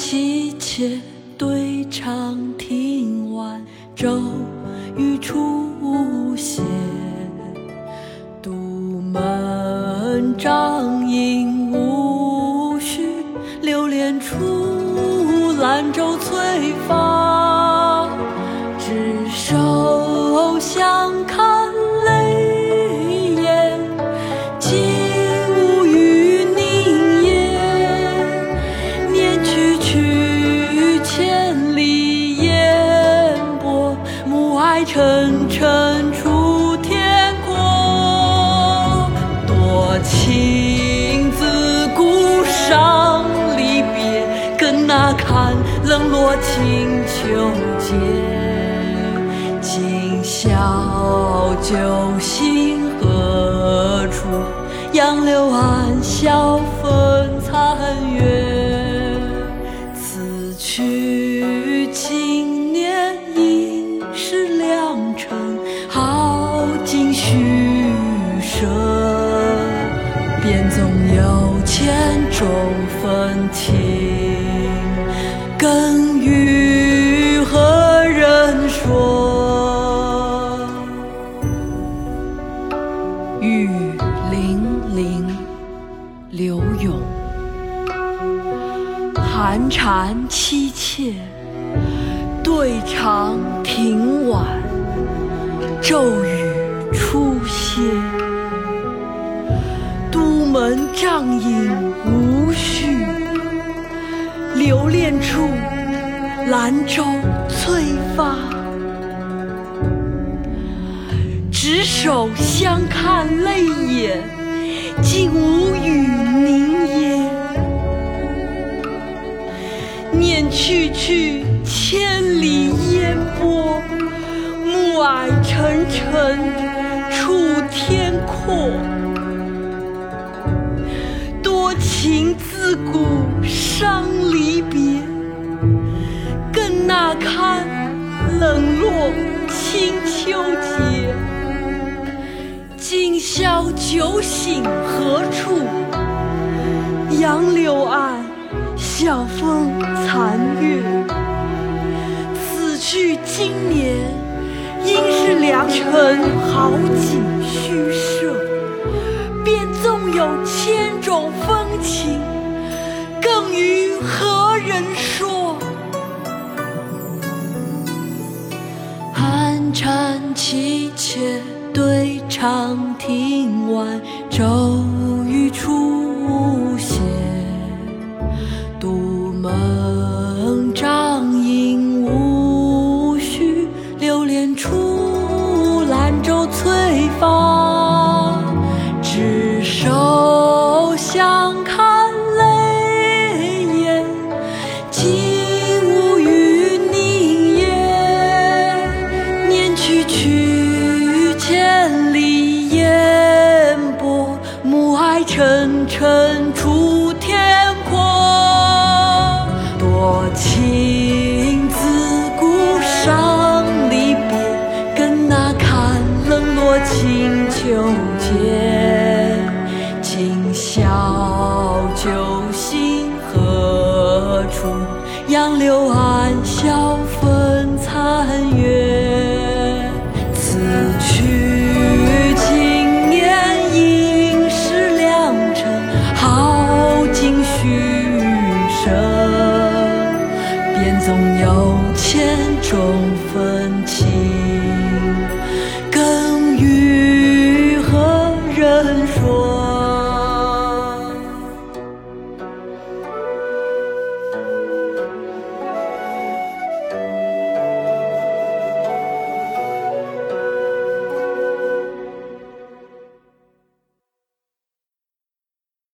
妻妾对长亭晚，骤雨初歇。独门帐饮无绪，留恋处，兰舟催发。沉沉出天阔。多情自古伤离别，更那堪冷落清秋节。今宵酒醒何处？杨柳岸，晓风雨霖铃，刘永。寒蝉凄切，对长亭晚，骤雨初歇。都门帐饮无绪，留恋处，兰舟催发。执手相看泪眼，竟无语凝噎。念去去，千里烟波，暮霭沉沉楚天阔。多情自古伤离别，更那堪冷落清秋节。今宵酒醒何处？杨柳岸，晓风残月。此去经年，应是良辰好景虚设。便纵有千种风情，更与何人说？寒蝉凄切，对长亭晚，骤雨初歇。独门沉沉出天阔。多情自古伤离别，更那看冷落清秋节。今宵酒醒何处？杨柳岸，晓风残月。总有千种风情